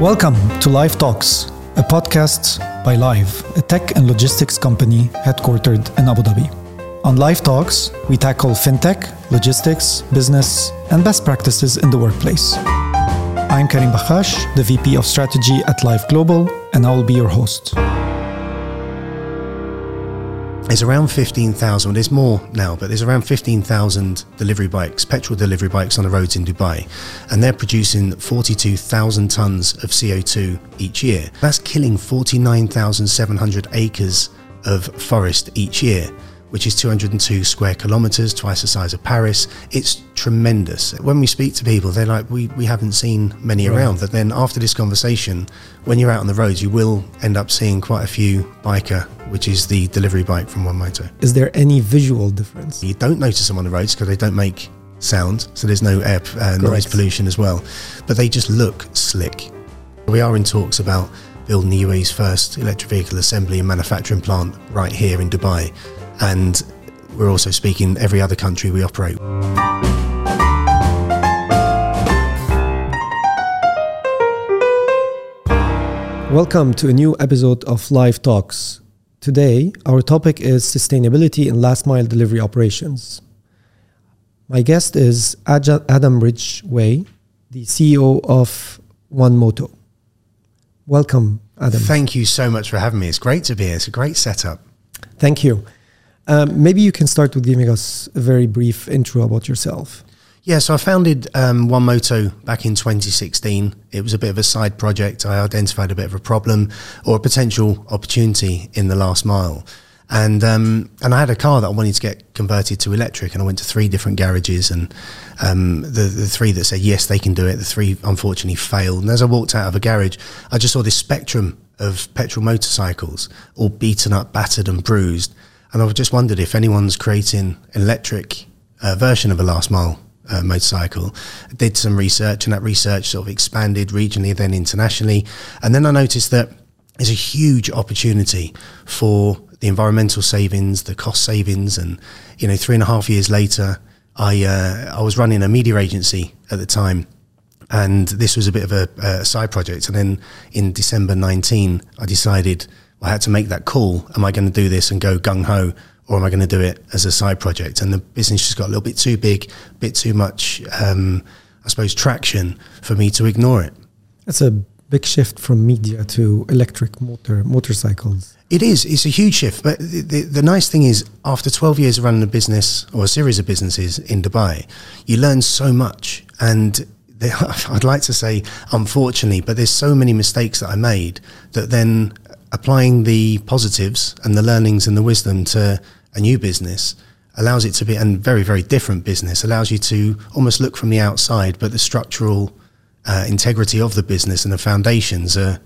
Welcome to Live Talks, a podcast by Live, a tech and logistics company headquartered in Abu Dhabi. On Live Talks, we tackle fintech, logistics, business, and best practices in the workplace. I'm Karim Bakhache, the VP of Strategy at Live Global, and I will be your host. There's around 15,000, there's more now, but there's around 15,000 delivery bikes, petrol delivery bikes on the roads in Dubai. And they're producing 42,000 tons of CO2 each year. That's killing 49,700 acres of forest each year which is 202 square kilometres, twice the size of Paris. It's tremendous. When we speak to people, they're like, we, we haven't seen many right. around. But then after this conversation, when you're out on the roads, you will end up seeing quite a few biker, which is the delivery bike from One Moto. Is there any visual difference? You don't notice them on the roads because they don't make sound, so there's no air uh, noise pollution as well. But they just look slick. We are in talks about building the UAE's first electric vehicle assembly and manufacturing plant right here in Dubai and we're also speaking every other country we operate. Welcome to a new episode of Live Talks. Today, our topic is sustainability in last mile delivery operations. My guest is Adam Ridgway, the CEO of One Moto. Welcome, Adam. Thank you so much for having me. It's great to be here. It's a great setup. Thank you. Um, maybe you can start with giving us a very brief intro about yourself. Yeah, so I founded um, One Moto back in 2016. It was a bit of a side project. I identified a bit of a problem or a potential opportunity in the last mile. And um, and I had a car that I wanted to get converted to electric, and I went to three different garages, and um, the the three that said yes they can do it, the three unfortunately failed. And as I walked out of a garage, I just saw this spectrum of petrol motorcycles, all beaten up, battered, and bruised. And I've just wondered if anyone's creating an electric uh, version of a last mile uh, motorcycle. Did some research, and that research sort of expanded regionally, then internationally. And then I noticed that there's a huge opportunity for the environmental savings, the cost savings, and you know, three and a half years later, I uh, I was running a media agency at the time. And this was a bit of a, a side project. And then in December 19, I decided I had to make that call. Am I going to do this and go gung ho, or am I going to do it as a side project? And the business just got a little bit too big, a bit too much, um, I suppose, traction for me to ignore it. That's a big shift from media to electric motor motorcycles. It is. It's a huge shift. But the, the, the, nice thing is, after 12 years of running a business or a series of businesses in Dubai, you learn so much. And I'd like to say, unfortunately, but there's so many mistakes that I made that then applying the positives and the learnings and the wisdom to a new business allows it to be and very very different business allows you to almost look from the outside but the structural uh, integrity of the business and the foundations are,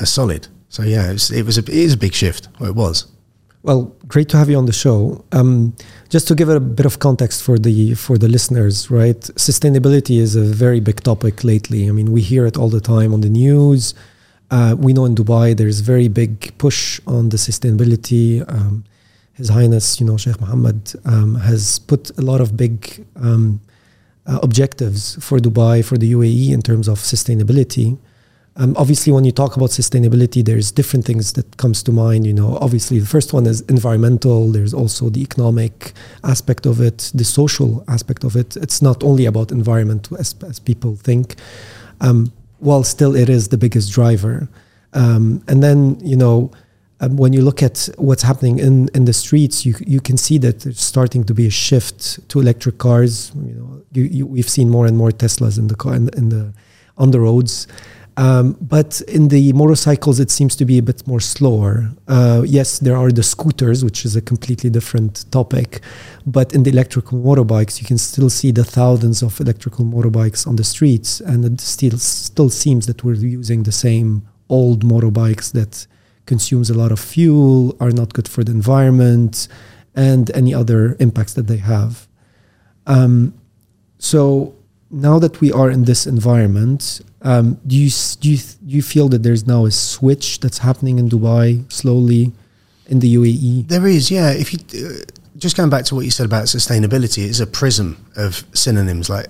are solid. So yeah it was, it was a, it is a big shift or it was. Well great to have you on the show. Um, just to give a bit of context for the for the listeners right sustainability is a very big topic lately. I mean we hear it all the time on the news uh, we know in Dubai there's very big push on the sustainability. Um, His Highness, you know, Sheikh Mohammed um, has put a lot of big um, uh, objectives for Dubai, for the UAE in terms of sustainability. Um, obviously, when you talk about sustainability, there's different things that comes to mind. You know, obviously, the first one is environmental. There's also the economic aspect of it, the social aspect of it. It's not only about environment as, as people think. Um, while still it is the biggest driver. Um, and then, you know, um, when you look at what's happening in, in the streets, you you can see that there's starting to be a shift to electric cars. You know, you, you, we've seen more and more Teslas in the car in, in the on the roads. Um, but in the motorcycles, it seems to be a bit more slower. Uh, yes, there are the scooters, which is a completely different topic. But in the electrical motorbikes, you can still see the thousands of electrical motorbikes on the streets. And it still, still seems that we're using the same old motorbikes that consumes a lot of fuel, are not good for the environment, and any other impacts that they have. Um, so now that we are in this environment, um, do you do you, do you feel that there's now a switch that's happening in Dubai slowly in the UAE? There is, yeah. If you uh, just going back to what you said about sustainability, it's a prism of synonyms. Like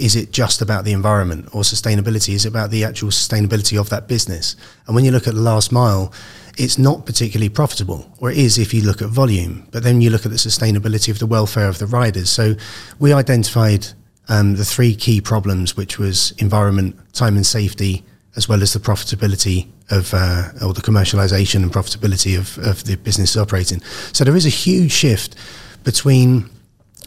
is it just about the environment or sustainability? Is it about the actual sustainability of that business? And when you look at the last mile, it's not particularly profitable, or it is if you look at volume. But then you look at the sustainability of the welfare of the riders. So we identified um, the three key problems, which was environment, time and safety, as well as the profitability of uh, or the commercialization and profitability of, of the business operating. So there is a huge shift between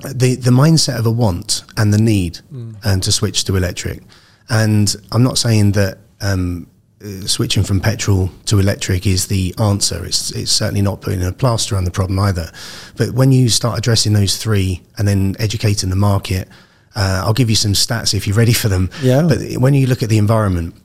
the the mindset of a want and the need mm. um, to switch to electric. And I'm not saying that um, uh, switching from petrol to electric is the answer. It's it's certainly not putting a plaster on the problem either. But when you start addressing those three and then educating the market, uh, I'll give you some stats if you're ready for them. Yeah. But when you look at the environment,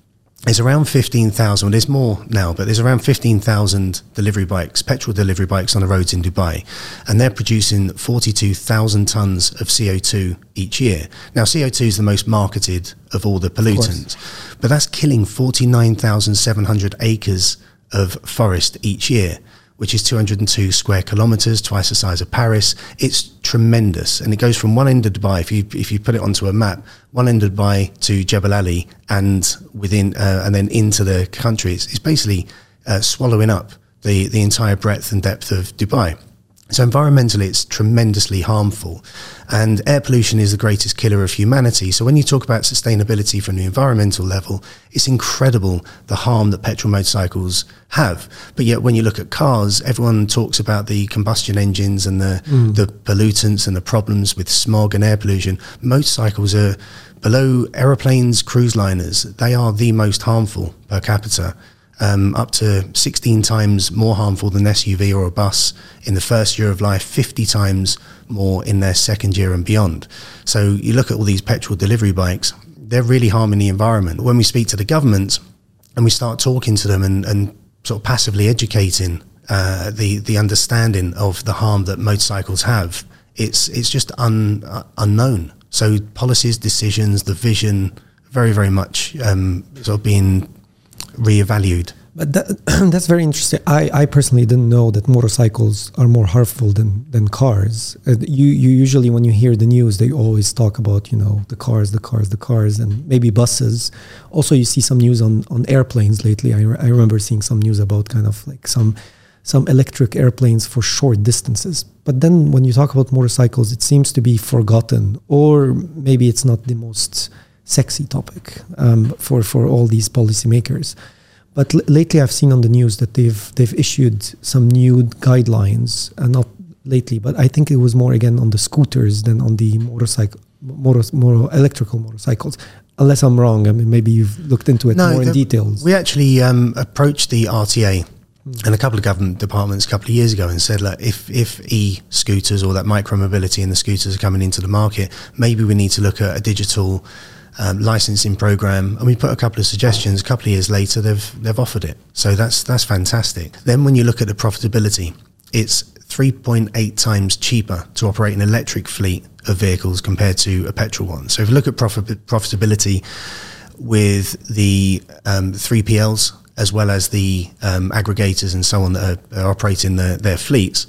there's around 15,000, well, there's more now, but there's around 15,000 delivery bikes, petrol delivery bikes on the roads in Dubai. And they're producing 42,000 tons of CO2 each year. Now, CO2 is the most marketed of all the pollutants, but that's killing 49,700 acres of forest each year which is 202 square kilometers, twice the size of Paris. It's tremendous, and it goes from one end of Dubai. If you if you put it onto a map, one end of Dubai to Jebel Ali, and within uh, and then into the country, it's, it's basically uh, swallowing up the the entire breadth and depth of Dubai. So environmentally, it's tremendously harmful. And air pollution is the greatest killer of humanity. So when you talk about sustainability from the environmental level, it's incredible the harm that petrol motorcycles have. But yet when you look at cars, everyone talks about the combustion engines and the, mm. the pollutants and the problems with smog and air pollution. Motorcycles are below aeroplanes, cruise liners. They are the most harmful per capita um, up to 16 times more harmful than an SUV or a bus in the first year of life, 50 times more in their second year and beyond. So you look at all these petrol delivery bikes, they're really harming the environment. When we speak to the government and we start talking to them and, and sort of passively educating uh, the the understanding of the harm that motorcycles have, it's it's just un, uh, unknown. So policies, decisions, the vision, very very much um, sort of being reevaluated. But that, that's very interesting. I, I personally didn't know that motorcycles are more harmful than, than cars. Uh, you, you usually, when you hear the news, they always talk about, you know, the cars, the cars, the cars, and maybe buses. Also, you see some news on, on airplanes lately. I, re- I remember seeing some news about kind of like some, some electric airplanes for short distances. But then when you talk about motorcycles, it seems to be forgotten, or maybe it's not the most sexy topic um, for for all these policymakers. But l- lately, I've seen on the news that they've they've issued some new guidelines, uh, not lately, but I think it was more again on the scooters than on the motorcycle, motor, motor electrical motorcycles. Unless I'm wrong, I mean maybe you've looked into it no, more in details. We actually um, approached the RTA hmm. and a couple of government departments a couple of years ago and said, look, if, if e-scooters or that micro-mobility and the scooters are coming into the market, maybe we need to look at a digital um, licensing program, and we put a couple of suggestions. A couple of years later, they've they've offered it, so that's that's fantastic. Then when you look at the profitability, it's 3.8 times cheaper to operate an electric fleet of vehicles compared to a petrol one. So if you look at profit, profitability with the um, 3PLs as well as the um, aggregators and so on that are, are operating the, their fleets,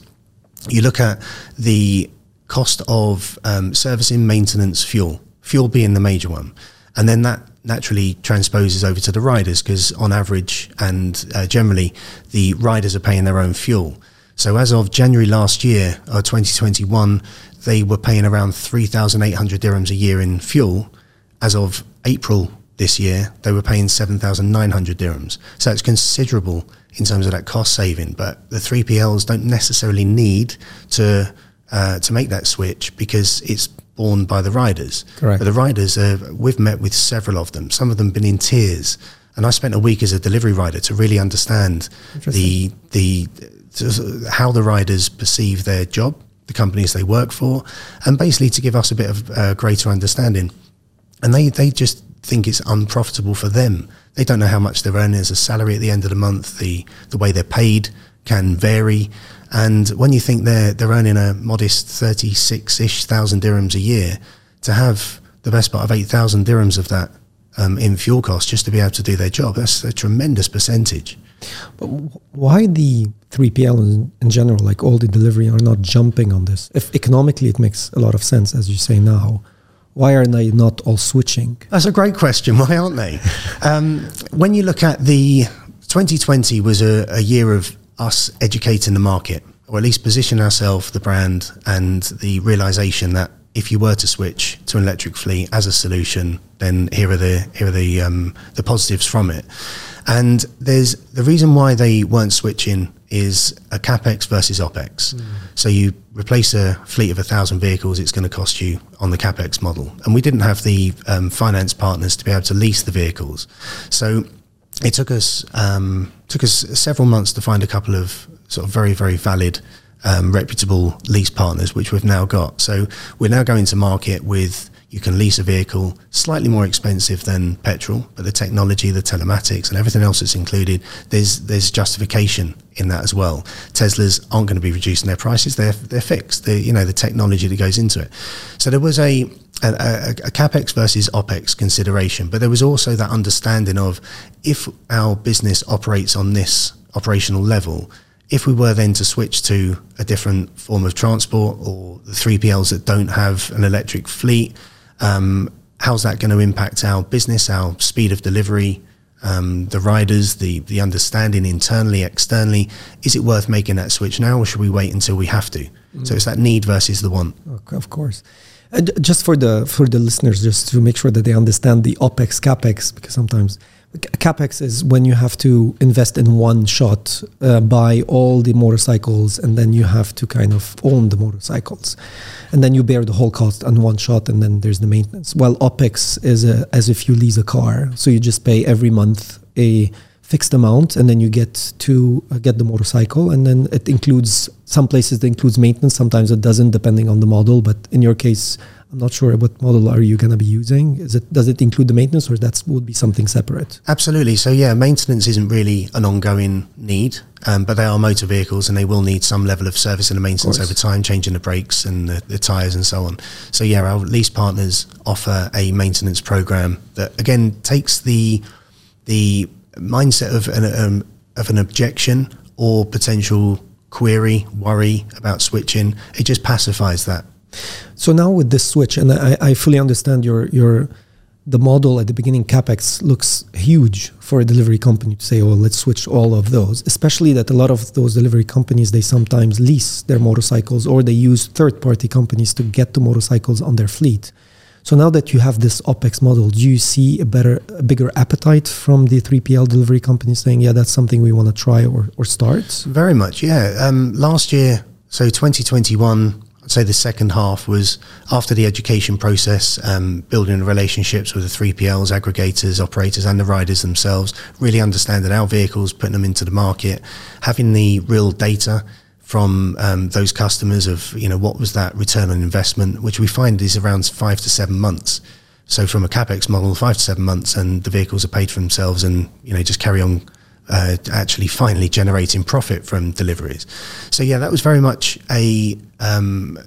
you look at the cost of um, servicing, maintenance, fuel fuel being the major one. And then that naturally transposes over to the riders because, on average and uh, generally, the riders are paying their own fuel. So, as of January last year, or uh, 2021, they were paying around 3,800 dirhams a year in fuel. As of April this year, they were paying 7,900 dirhams. So, it's considerable in terms of that cost saving. But the 3PLs don't necessarily need to uh, to make that switch because it's borne by the riders. Correct. But the riders, uh, we've met with several of them. Some of them been in tears, and I spent a week as a delivery rider to really understand the the how the riders perceive their job, the companies they work for, and basically to give us a bit of uh, greater understanding. And they they just think it's unprofitable for them. They don't know how much they're earning as a salary at the end of the month. The the way they're paid can vary. And when you think they're they're earning a modest thirty six ish thousand dirhams a year, to have the best part of eight thousand dirhams of that um, in fuel costs just to be able to do their job, that's a tremendous percentage. But why the 3PL in, in, general, like all the delivery, are not jumping on this? If economically it makes a lot of sense, as you say now, why are they not all switching? That's a great question. Why aren't they? um, when you look at the 2020 was a, a year of us educating the market, or at least position ourselves, the brand, and the realization that if you were to switch to an electric fleet as a solution, then here are the here are the um, the positives from it. And there's the reason why they weren't switching is a capex versus opex. Mm. So you replace a fleet of a thousand vehicles, it's going to cost you on the capex model. And we didn't have the um, finance partners to be able to lease the vehicles, so it took us um, took us several months to find a couple of sort of very very valid um, reputable lease partners, which we've now got. So we're now going to market with you can lease a vehicle slightly more expensive than petrol, but the technology, the telematics, and everything else that's included, there's there's justification in that as well. Teslas aren't going to be reducing their prices; they're they're fixed. The you know the technology that goes into it. So there was a a, a, a, capex versus opex consideration, but there was also that understanding of if our business operates on this operational level, if we were then to switch to a different form of transport or the 3PLs that don't have an electric fleet, um, how's that going to impact our business, our speed of delivery, um, the riders, the the understanding internally, externally? Is it worth making that switch now, or should we wait until we have to? Mm. So it's that need versus the want. Of course. And just for the for the listeners, just to make sure that they understand the opex capex, because sometimes capex is when you have to invest in one shot, uh, buy all the motorcycles, and then you have to kind of own the motorcycles, and then you bear the whole cost on one shot, and then there's the maintenance. Well, opex is a, as if you lease a car, so you just pay every month a fixed amount, and then you get to uh, get the motorcycle, and then it includes some places it includes maintenance, sometimes it doesn't, depending on the model. But in your case, I'm not sure what model are you going to be using. Is it does it include the maintenance, or that would be something separate? Absolutely. So yeah, maintenance isn't really an ongoing need, um, but they are motor vehicles, and they will need some level of service and maintenance over time, changing the brakes and the, the tires and so on. So yeah, our lease partners offer a maintenance program that again takes the the mindset of an um, of an objection or potential query, worry about switching. It just pacifies that so now with this switch, and I, I fully understand your your the model at the beginning capex looks huge for a delivery company to say, "Oh, let's switch all of those." Especially that a lot of those delivery companies they sometimes lease their motorcycles or they use third-party companies to get the motorcycles on their fleet. So now that you have this OPEX model, do you see a better, a bigger appetite from the 3PL delivery companies saying, yeah, that's something we want to try or, or start? Very much, yeah. Um, last year, so 2021, I'd say the second half was after the education process, um, building relationships with the 3PLs, aggregators, operators, and the riders themselves, really understanding our vehicles, putting them into the market, having the real data from um, those customers of you know what was that return on investment, which we find is around five to seven months. So from a capex model, five to seven months, and the vehicles are paid for themselves, and you know just carry on uh, actually finally generating profit from deliveries. So yeah, that was very much a um,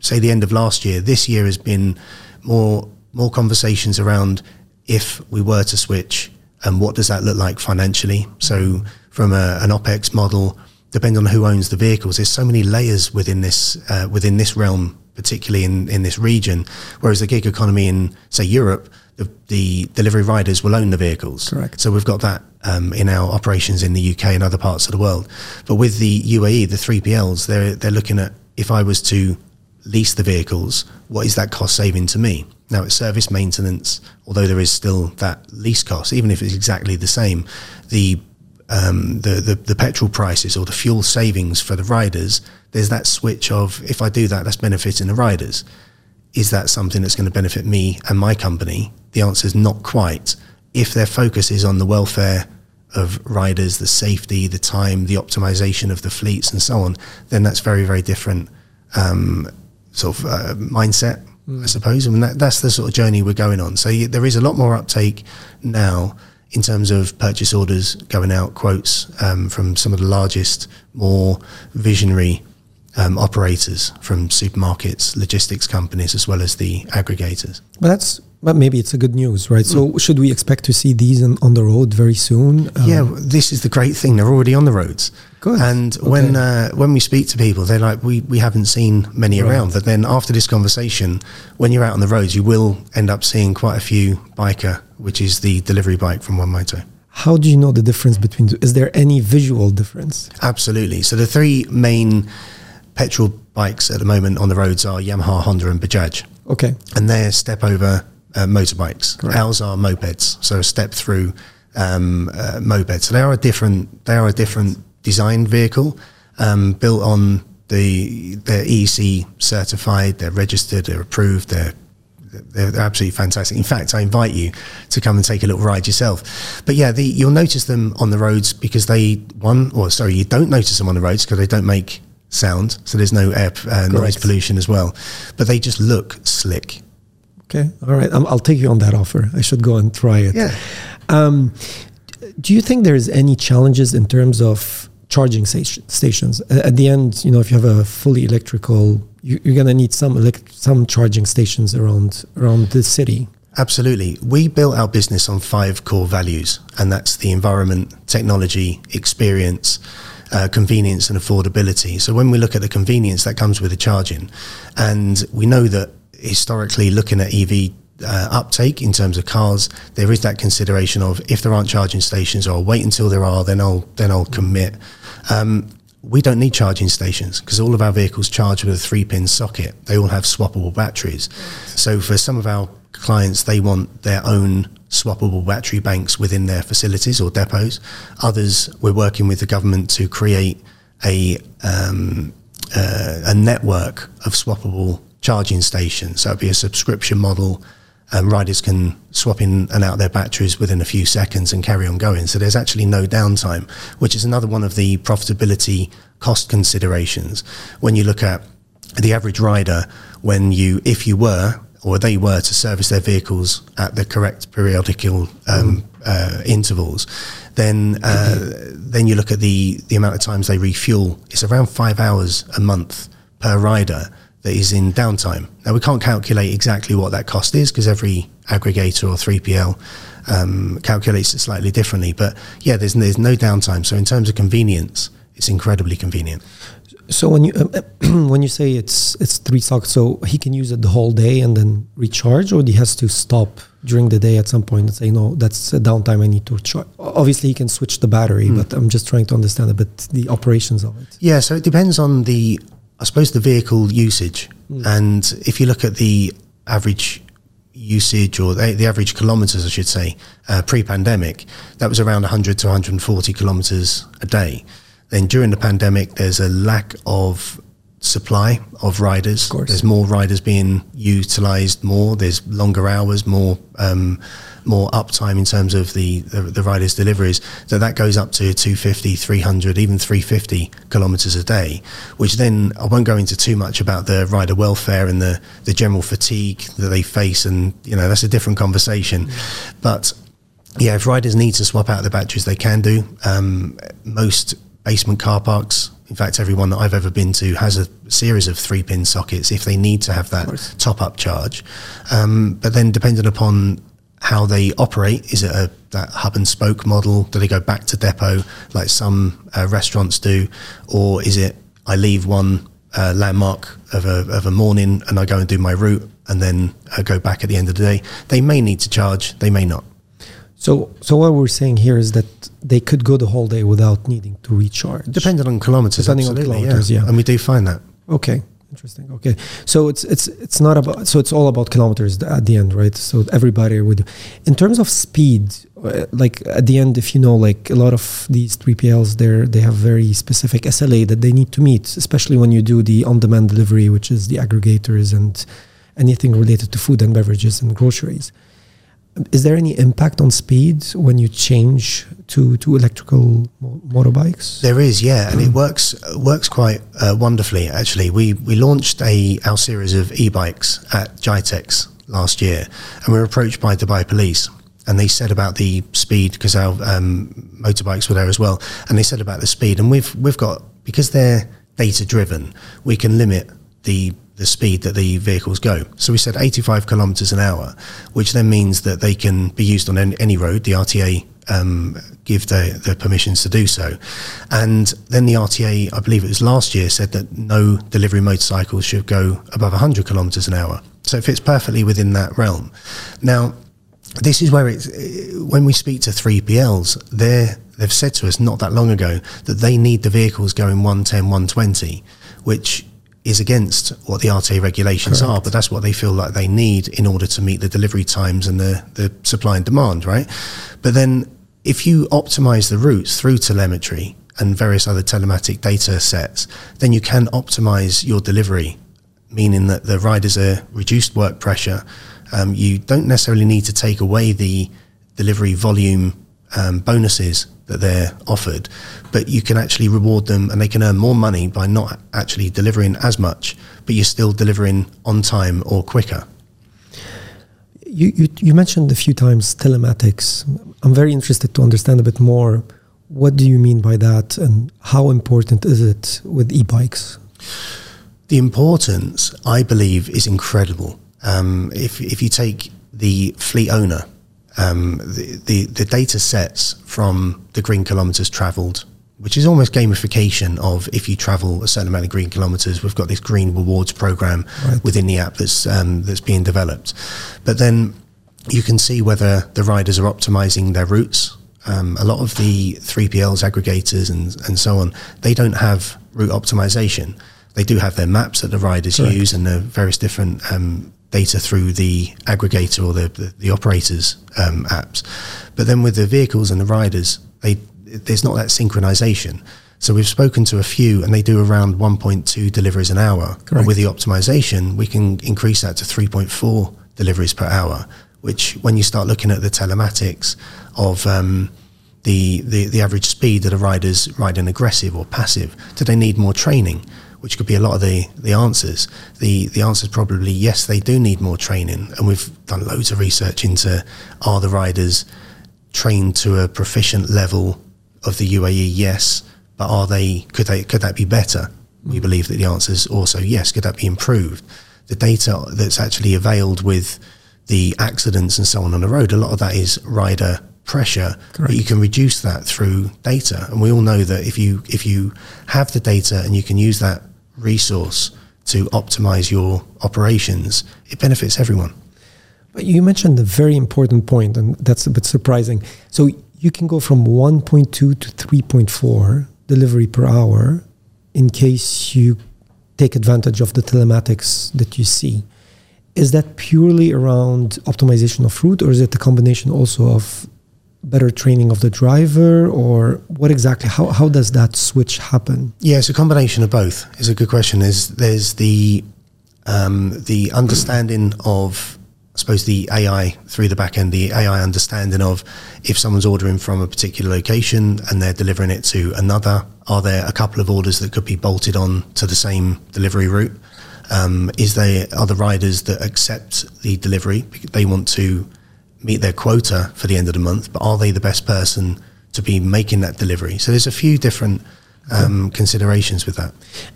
say the end of last year. This year has been more more conversations around if we were to switch and what does that look like financially. So from a, an opex model, depending on who owns the vehicles, there's so many layers within this uh, within this realm, particularly in in this region. Whereas the gig economy in say Europe the, the delivery riders will own the vehicles. Correct. So we've got that um, in our operations in the UK and other parts of the world. But with the UAE, the 3PLs, they're, they're looking at if I was to lease the vehicles, what is that cost saving to me? Now it's service maintenance, although there is still that lease cost, even if it's exactly the same, the um, the, the, the petrol prices or the fuel savings for the riders, there's that switch of if I do that, that's benefiting the riders. Is that something that's going to benefit me and my company? The answer is not quite. If their focus is on the welfare of riders, the safety, the time, the optimization of the fleets, and so on, then that's very, very different um, sort of uh, mindset, mm. I suppose. I mean, that, that's the sort of journey we're going on. So there is a lot more uptake now in terms of purchase orders going out, quotes um, from some of the largest, more visionary um, operators from supermarkets, logistics companies, as well as the aggregators. But that's But maybe it's a good news, right? So mm. should we expect to see these in, on the road very soon? Um, yeah, this is the great thing. They're already on the roads. Good. And okay. when uh, when we speak to people, they're like, we, we haven't seen many right. around. But then after this conversation, when you're out on the roads, you will end up seeing quite a few biker, which is the delivery bike from One Moto. How do you know the difference between? Is there any visual difference? Absolutely. So the three main petrol bikes at the moment on the roads are Yamaha, Honda, and Bajaj. Okay. And they're step over uh, motorbikes. Correct. Ours are mopeds, so a step through um, uh, moped. So they are a different they are a different design vehicle um, built on the they're EC certified, they're registered, they're approved, they're they're absolutely fantastic. In fact, I invite you to come and take a little ride yourself. But yeah, the, you'll notice them on the roads because they one or sorry, you don't notice them on the roads because they don't make sound, so there's no air uh, noise pollution as well. But they just look slick. Okay, all right. I'll take you on that offer. I should go and try it. Yeah. Um, do you think there's any challenges in terms of charging stations? At the end, you know, if you have a fully electrical, you, are going to need some elect- some charging stations around around the city. Absolutely. We built our business on five core values, and that's the environment, technology, experience, uh, convenience, and affordability. So when we look at the convenience, that comes with the charging, and we know that historically looking at EV uh, uptake in terms of cars, there is that consideration of if there aren't charging stations, or I'll wait until there are, then I'll then I'll commit. Um, we don't need charging stations because all of our vehicles charge with a three pin socket. They all have swappable batteries. So for some of our clients, they want their own swappable battery banks within their facilities or depots. Others, we're working with the government to create a um, uh, a network of swappable charging stations. So it'd be a subscription model. and riders can swap in and out their batteries within a few seconds and carry on going. So there's actually no downtime, which is another one of the profitability cost considerations. When you look at the average rider, when you, if you were or they were to service their vehicles at the correct periodical um, mm. uh, intervals, then uh, mm-hmm. then you look at the the amount of times they refuel. It's around five hours a month per rider that is in downtime. Now, we can't calculate exactly what that cost is because every aggregator or 3PL um, calculates it slightly differently. But yeah, there's, there's no downtime. So, in terms of convenience, it's incredibly convenient. So when you uh, when you say it's it's three sockets, so he can use it the whole day and then recharge, or he has to stop during the day at some point and say, no, that's a downtime. I need to charge. Obviously, he can switch the battery, mm. but I'm just trying to understand a bit the operations of it. Yeah, so it depends on the I suppose the vehicle usage, mm. and if you look at the average usage or the, the average kilometers, I should say, uh, pre-pandemic, that was around 100 to 140 kilometers a day. Then during the pandemic, there's a lack of supply of riders. Of there's more riders being utilized more. There's longer hours, more um, more uptime in terms of the, the, the riders' deliveries. So that goes up to 250, 300, even 350 kilometres a day. Which then I won't go into too much about the rider welfare and the the general fatigue that they face, and you know that's a different conversation. Mm. But yeah, if riders need to swap out the batteries, they can do. Um, most basement car parks in fact, everyone that I've ever been to has a series of three pin sockets if they need to have that top up charge. Um, but then, depending upon how they operate, is it a that hub and spoke model? Do they go back to depot like some uh, restaurants do, or is it I leave one uh, landmark of a, of a morning and I go and do my route and then uh, go back at the end of the day? They may need to charge, they may not. So, so what we're saying here is that they could go the whole day without needing to recharge. Depending on kilometers. Depending on kilometers, yeah. yeah. And we do find that. Okay. Interesting. Okay, so it's it's it's not about so it's all about kilometers at the end, right? So everybody would, in terms of speed, uh, like at the end, if you know, like a lot of these 3PLs, they they have very specific SLA that they need to meet, especially when you do the on-demand delivery, which is the aggregators and anything related to food and beverages and groceries is there any impact on speed when you change to to electrical motorbikes? There is, yeah, and it works works quite uh, wonderfully. Actually, we we launched a our series of e-bikes at GITEX last year, and we were approached by Dubai Police, and they said about the speed because our um, motorbikes were there as well, and they said about the speed, and we've we've got because they're data driven, we can limit the the speed that the vehicles go. So we said 85 kilometers an hour, which then means that they can be used on any, road. The RTA um, give the, the permissions to do so. And then the RTA, I believe it was last year, said that no delivery motorcycles should go above 100 kilometers an hour. So it fits perfectly within that realm. Now, this is where it's when we speak to 3PLs, they they've said to us not that long ago that they need the vehicles going 110, 120, which is against what the RTA regulations Correct. are, but that's what they feel like they need in order to meet the delivery times and the, the supply and demand, right? But then if you optimize the routes through telemetry and various other telematic data sets, then you can optimize your delivery, meaning that the riders are reduced work pressure. Um, you don't necessarily need to take away the delivery volume um, bonuses that they're offered, but you can actually reward them and they can earn more money by not actually delivering as much, but you're still delivering on time or quicker. You, you, you mentioned a few times telematics. I'm very interested to understand a bit more. What do you mean by that, and how important is it with e bikes? The importance, I believe, is incredible. Um, if, if you take the fleet owner, um, the, the, the data sets from the green kilometers traveled, which is almost gamification of if you travel a certain amount of green kilometers, we've got this green rewards program right. within the app that's um, that's being developed. But then you can see whether the riders are optimizing their routes. Um, a lot of the 3PLs, aggregators, and, and so on, they don't have route optimization. They do have their maps that the riders Correct. use and the various different um, data through the aggregator or the, the, the operators um, apps. But then with the vehicles and the riders, they there's not that synchronization. So we've spoken to a few, and they do around 1.2 deliveries an hour. Correct. with the optimization, we can increase that to 3.4 deliveries per hour. Which, when you start looking at the telematics of um, the, the the average speed that a rider's riding aggressive or passive, do they need more training? Which could be a lot of the, the answers. The the answer is probably yes, they do need more training, and we've done loads of research into are the riders trained to a proficient level of the UAE? Yes, but are they? Could they? Could that be better? We believe that the answer is also yes. Could that be improved? The data that's actually availed with the accidents and so on on the road, a lot of that is rider pressure, Correct. but you can reduce that through data. And we all know that if you if you have the data and you can use that resource to optimize your operations, it benefits everyone. But you mentioned a very important point, and that's a bit surprising. So you can go from 1.2 to 3.4 delivery per hour in case you take advantage of the telematics that you see. Is that purely around optimization of route, or is it a combination also of better training of the driver or what exactly how, how does that switch happen yeah it's a combination of both it's a good question there's there's the um, the understanding of I suppose the AI through the back end, the AI understanding of if someone's ordering from a particular location and they're delivering it to another, are there a couple of orders that could be bolted on to the same delivery route? Um, is there other riders that accept the delivery? They want to meet their quota for the end of the month, but are they the best person to be making that delivery? So there's a few different um, considerations with that.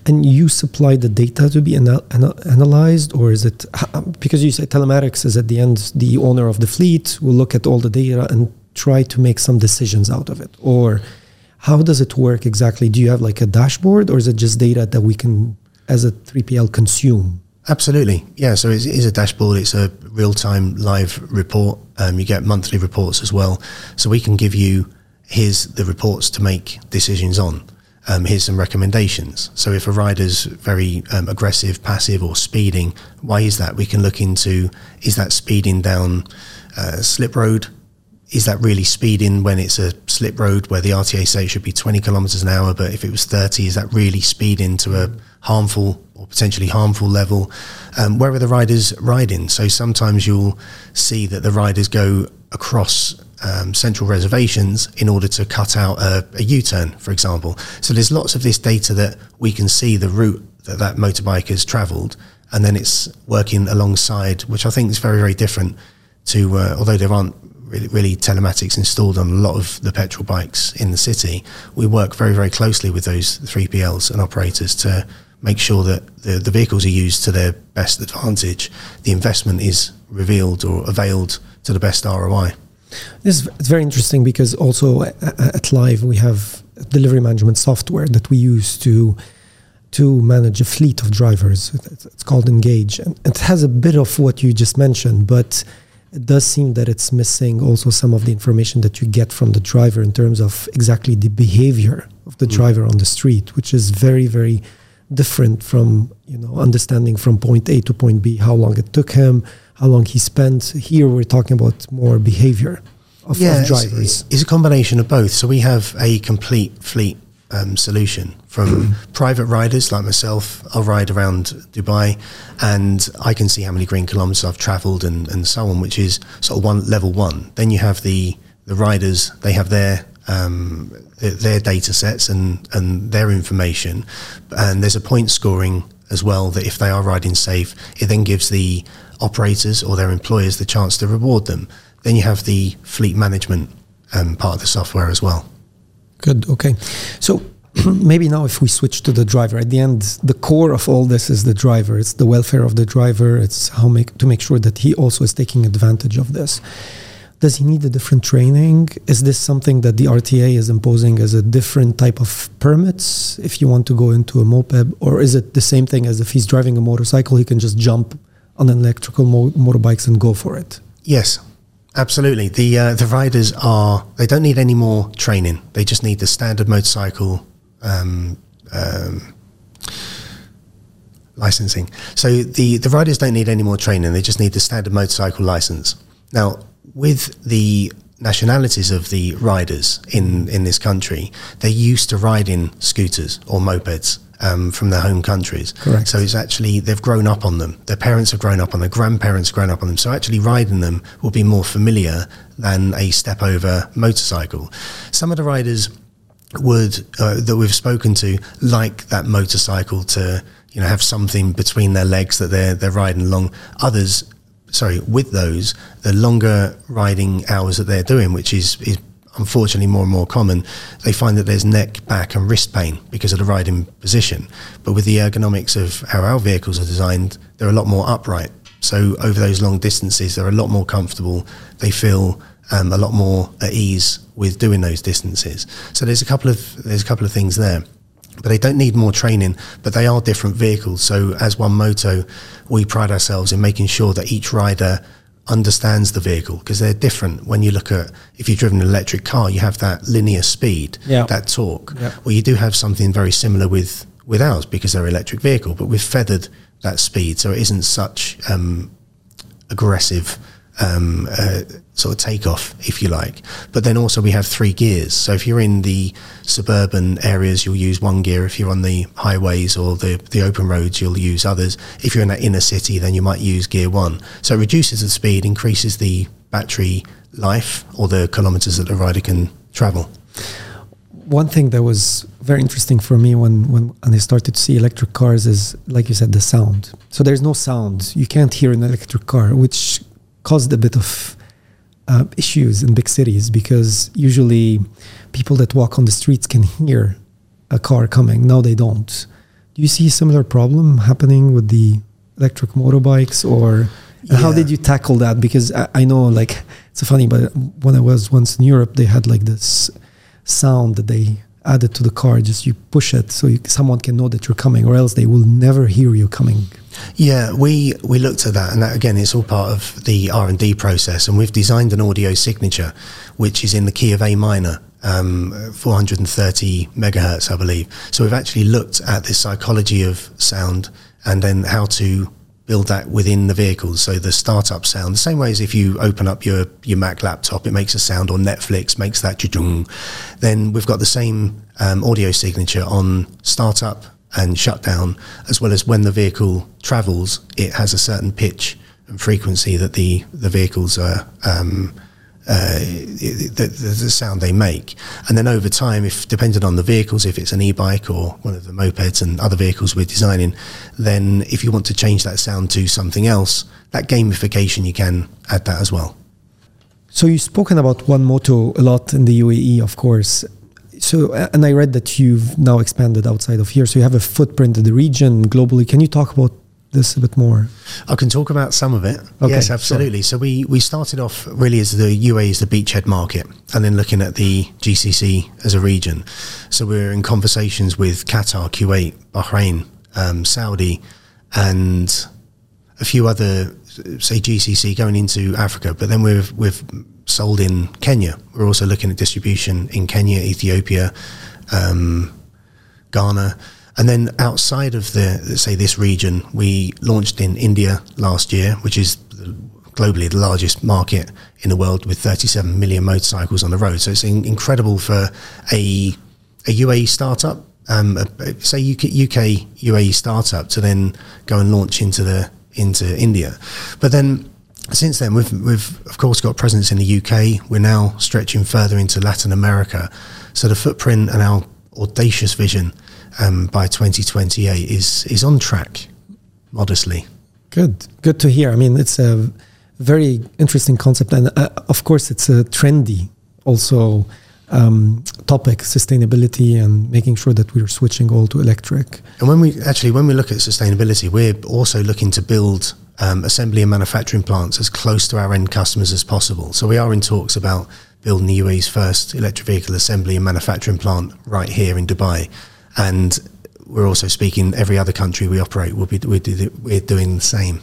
And you supply the data to be anal- anal- analyzed, or is it because you say telematics is at the end the owner of the fleet will look at all the data and try to make some decisions out of it, or how does it work exactly? Do you have like a dashboard, or is it just data that we can, as a 3PL, consume? Absolutely, yeah. So it is a dashboard. It's a real-time live report. Um, you get monthly reports as well, so we can give you here's the reports to make decisions on. Um, here's some recommendations. So if a rider's very um, aggressive, passive, or speeding, why is that? We can look into is that speeding down uh, slip road? Is that really speeding when it's a slip road where the RTA say it should be 20 kilometers an hour, but if it was 30, is that really speeding to a harmful or potentially harmful level. Um, where are the riders riding? So sometimes you'll see that the riders go across um, central reservations in order to cut out a a U-turn, for example. So there's lots of this data that we can see the route that that motorbike has travelled, and then it's working alongside, which I think is very, very different to, uh, although there aren't really, really telematics installed on a lot of the petrol bikes in the city, we work very, very closely with those 3PLs and operators to make sure that the, the vehicles are used to their best advantage, the investment is revealed or availed to the best ROI. This is it's very interesting because also at Live we have delivery management software that we use to to manage a fleet of drivers. It's called Engage, and it has a bit of what you just mentioned, but it does seem that it's missing also some of the information that you get from the driver in terms of exactly the behavior of the mm. driver on the street, which is very, very different from you know understanding from point A to point B how long it took him, how long he spent. Here we're talking about more behavior of, yeah, of drivers. It's, it's, a combination of both. So we have a complete fleet um, solution from mm. private riders like myself. I'll ride around Dubai and I can see how many green kilometers I've traveled and, and so on, which is sort of one level one. Then you have the, the riders, they have their um, their data sets and, and their information. And there's a point scoring as well that if they are riding safe, it then gives the operators or their employers the chance to reward them. Then you have the fleet management um, part of the software as well. Good. Okay. So maybe now if we switch to the driver at the end the core of all this is the driver it's the welfare of the driver it's how make to make sure that he also is taking advantage of this does he need a different training is this something that the rta is imposing as a different type of permits if you want to go into a moped or is it the same thing as if he's driving a motorcycle he can just jump on electrical mo- motorbikes and go for it yes Absolutely. The uh, the riders are they don't need any more training. They just need the standard motorcycle um, um, licensing. So the the riders don't need any more training. They just need the standard motorcycle license. Now, with the nationalities of the riders in in this country, they're used to riding scooters or mopeds um, from their home countries. Correct. So it's actually they've grown up on them. Their parents have grown up on them. Their grandparents grown up on them. So actually riding them will be more familiar than a step over motorcycle. Some of the riders would uh, that we've spoken to like that motorcycle to you know have something between their legs that they're they're riding along. Others sorry, with those, the longer riding hours that they're doing, which is, is unfortunately more and more common, they find that there's neck, back, and wrist pain because of the riding position. But with the ergonomics of how our vehicles are designed, they're a lot more upright. So over those long distances, they're a lot more comfortable. They feel um, a lot more at ease with doing those distances. So there's a couple of there's a couple of things there. But they don't need more training, but they are different vehicles. So, as One Moto, we pride ourselves in making sure that each rider understands the vehicle because they're different. When you look at if you've driven an electric car, you have that linear speed, yeah. that torque. Yeah. Well, you do have something very similar with with ours because they're electric vehicle, but we've feathered that speed so it isn't such um, aggressive um, uh, sort of takeoff, if you like. But then also we have three gears. So if you're in the suburban areas, you'll use one gear. If you're on the highways or the, the open roads, you'll use others. If you're in that inner city, then you might use gear one. So it reduces the speed, increases the battery life or the kilometers that the rider can travel. One thing that was very interesting for me when, when, I started to see electric cars is, like you said, the sound. So there's no sound. You can't hear an electric car, which caused a bit of uh, issues in big cities because usually people that walk on the streets can hear a car coming. Now they don't. Do you see a similar problem happening with the electric motorbikes or yeah. how did you tackle that? Because I, I, know like it's funny, but when I was once in Europe, they had like this sound that they added to the car. Just you push it so you, someone can know that you're coming, or else they will never hear you coming. Yeah, we we looked at that, and that again, it's all part of the R and D process. And we've designed an audio signature, which is in the key of A minor, um, 430 megahertz, I believe. So we've actually looked at the psychology of sound, and then how to build that within the vehicles. So the startup sound, the same way as if you open up your, your Mac laptop, it makes a sound, or Netflix makes that then we've got the same um, audio signature on startup and shutdown, as well as when the vehicle travels, it has a certain pitch and frequency that the, the vehicles are. Um, uh, the, the, sound they make. And then over time, if depending on the vehicles, if it's an e-bike or one of the mopeds and other vehicles we're designing, then if you want to change that sound to something else, that gamification you can add that as well. So you've spoken about One Moto a lot in the UAE, of course. so, and I read that you've now expanded outside of here. So you have a footprint in the region globally. Can you talk about this a bit more? I can talk about some of it. Okay, yes, absolutely. Sure. So we, we started off really as the UAE is the beachhead market and then looking at the GCC as a region. So we are in conversations with Qatar, Kuwait, Bahrain, um, Saudi, and a few other, say GCC going into Africa. But then we've, we've sold in Kenya. We're also looking at distribution in Kenya, Ethiopia, um, Ghana. And then outside of the, say, this region, we launched in India last year, which is globally the largest market in the world with 37 million motorcycles on the road. So it's in, incredible for a, a UAE startup, um, say UK, UK UAE startup, to then go and launch into the into India. But then since then, we've we've of course got presence in the UK. We're now stretching further into Latin America. So the footprint and our audacious vision um, by 2028 is is on track, modestly. Good, good to hear. I mean, it's a very interesting concept, and uh, of course, it's a trendy also um, topic: sustainability and making sure that we're switching all to electric. And when we actually when we look at sustainability, we're also looking to build um, assembly and manufacturing plants as close to our end customers as possible. So we are in talks about building the UAE's first electric vehicle assembly and manufacturing plant right here in Dubai and we're also speaking every other country we operate will be we're, we're doing the same.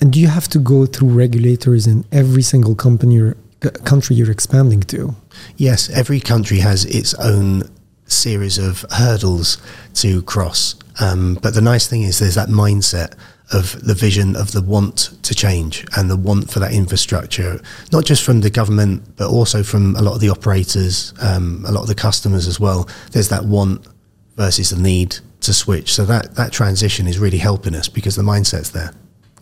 And do you have to go through regulators in every single company or uh, country you're expanding to? Yes every country has its own series of hurdles to cross. Um, but the nice thing is there's that mindset of the vision of the want to change and the want for that infrastructure, not just from the government, but also from a lot of the operators, um, a lot of the customers as well. There's that want versus the need to switch. So that that transition is really helping us because the mindset's there.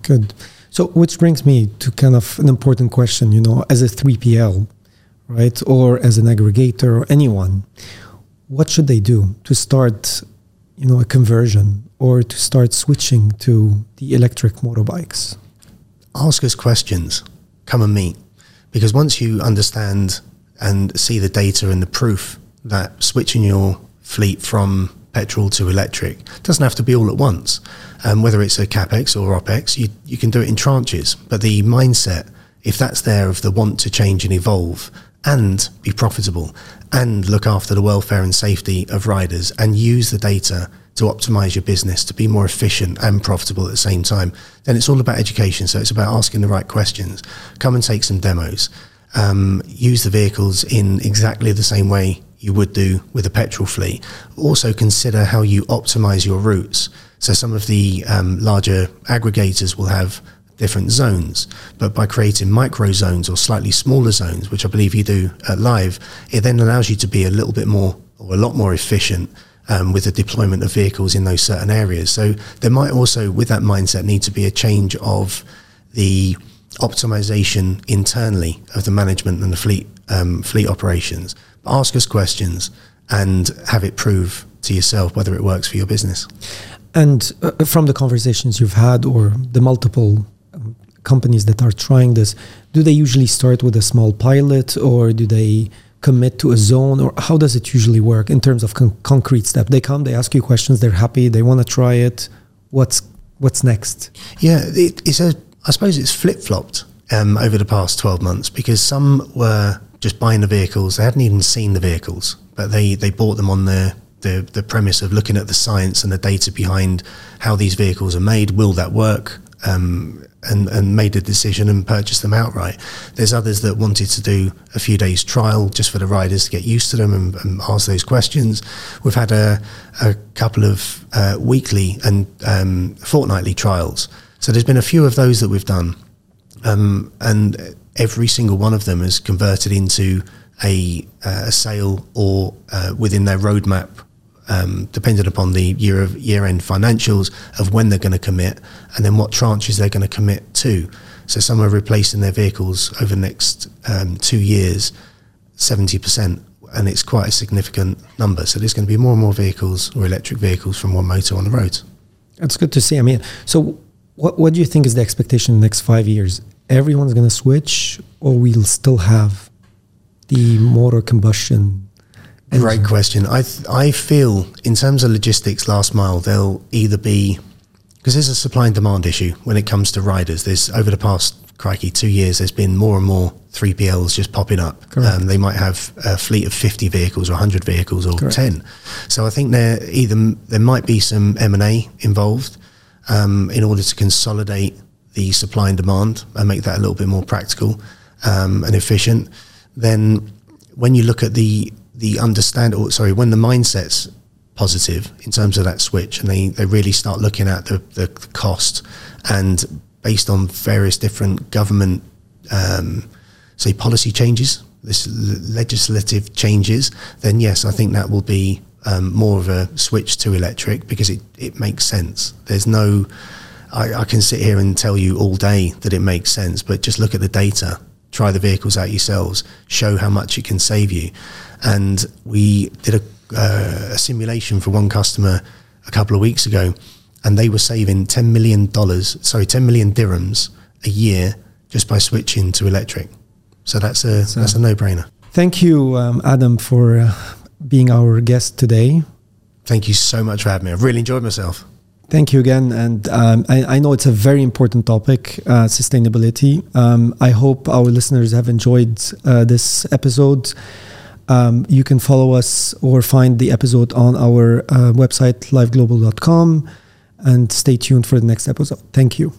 Good. So which brings me to kind of an important question, you know, as a 3PL, right? Or as an aggregator or anyone, what should they do to start, you know, a conversion or to start switching to the electric motorbikes? Ask us questions. Come and meet. Because once you understand and see the data and the proof that switching your fleet from petrol to electric. It doesn't have to be all at once. Um, whether it's a capex or opex, you, you can do it in tranches. But the mindset, if that's there of the want to change and evolve and be profitable and look after the welfare and safety of riders and use the data to optimize your business to be more efficient and profitable at the same time, then it's all about education. So it's about asking the right questions. Come and take some demos. Um, use the vehicles in exactly the same way you would do with a petrol fleet. Also consider how you optimize your routes. So some of the um, larger aggregators will have different zones, but by creating micro zones or slightly smaller zones, which I believe you do at Live, it then allows you to be a little bit more or a lot more efficient um, with the deployment of vehicles in those certain areas. So there might also, with that mindset, need to be a change of the optimization internally of the management and the fleet um, fleet operations ask us questions and have it prove to yourself whether it works for your business. And uh, from the conversations you've had or the multiple um, companies that are trying this, do they usually start with a small pilot or do they commit to a zone or how does it usually work in terms of con- concrete step? They come, they ask you questions, they're happy, they want to try it. What's what's next? Yeah, it, it's a. I suppose it's flip flopped um, over the past twelve months because some were just buying the vehicles. They hadn't even seen the vehicles, but they, they bought them on the, the, the premise of looking at the science and the data behind how these vehicles are made. Will that work? Um, and, and made a decision and purchased them outright. There's others that wanted to do a few days trial just for the riders to get used to them and, and ask those questions. We've had a, a couple of uh, weekly and um, fortnightly trials. So there's been a few of those that we've done. Um, and every single one of them has converted into a, uh, a sale or uh, within their roadmap, um, depending upon the year of year end financials of when they're going to commit and then what tranches they're going to commit to. So some are replacing their vehicles over the next um, two years, seventy percent, and it's quite a significant number. So there's going to be more and more vehicles or electric vehicles from One Moto on the road. That's good to see. I mean, so what what do you think is the expectation in the next five years? Everyone's going to switch, or we'll still have the motor combustion Great question. I th- I feel in terms of logistics, last mile, they'll either be because there's a supply and demand issue when it comes to riders. There's over the past crikey two years, there's been more and more 3PLs just popping up. Um, they might have a fleet of 50 vehicles or 100 vehicles or Correct. 10. So I think there either there might be some M and A involved um, in order to consolidate the supply and demand and make that a little bit more practical um, and efficient. Then when you look at the the understand or sorry when the mindset's positive in terms of that switch and they, they really start looking at the, the cost and based on various different government um, say policy changes this legislative changes then yes I think that will be um, more of a switch to electric because it, it makes sense there's no I, I can sit here and tell you all day that it makes sense but just look at the data try the vehicles out yourselves show how much it can save you and we did a, uh, a simulation for one customer a couple of weeks ago, and they were saving ten million dollars, sorry, ten million dirhams a year just by switching to electric. So that's a so, that's a no brainer. Thank you, um, Adam, for uh, being our guest today. Thank you so much for having me. I've really enjoyed myself. Thank you again. And um, I, I, know it's a very important topic, uh, sustainability. Um, I hope our listeners have enjoyed uh, this episode. Um, you can follow us or find the episode on our uh, website, liveglobal.com, and stay tuned for the next episode. Thank you.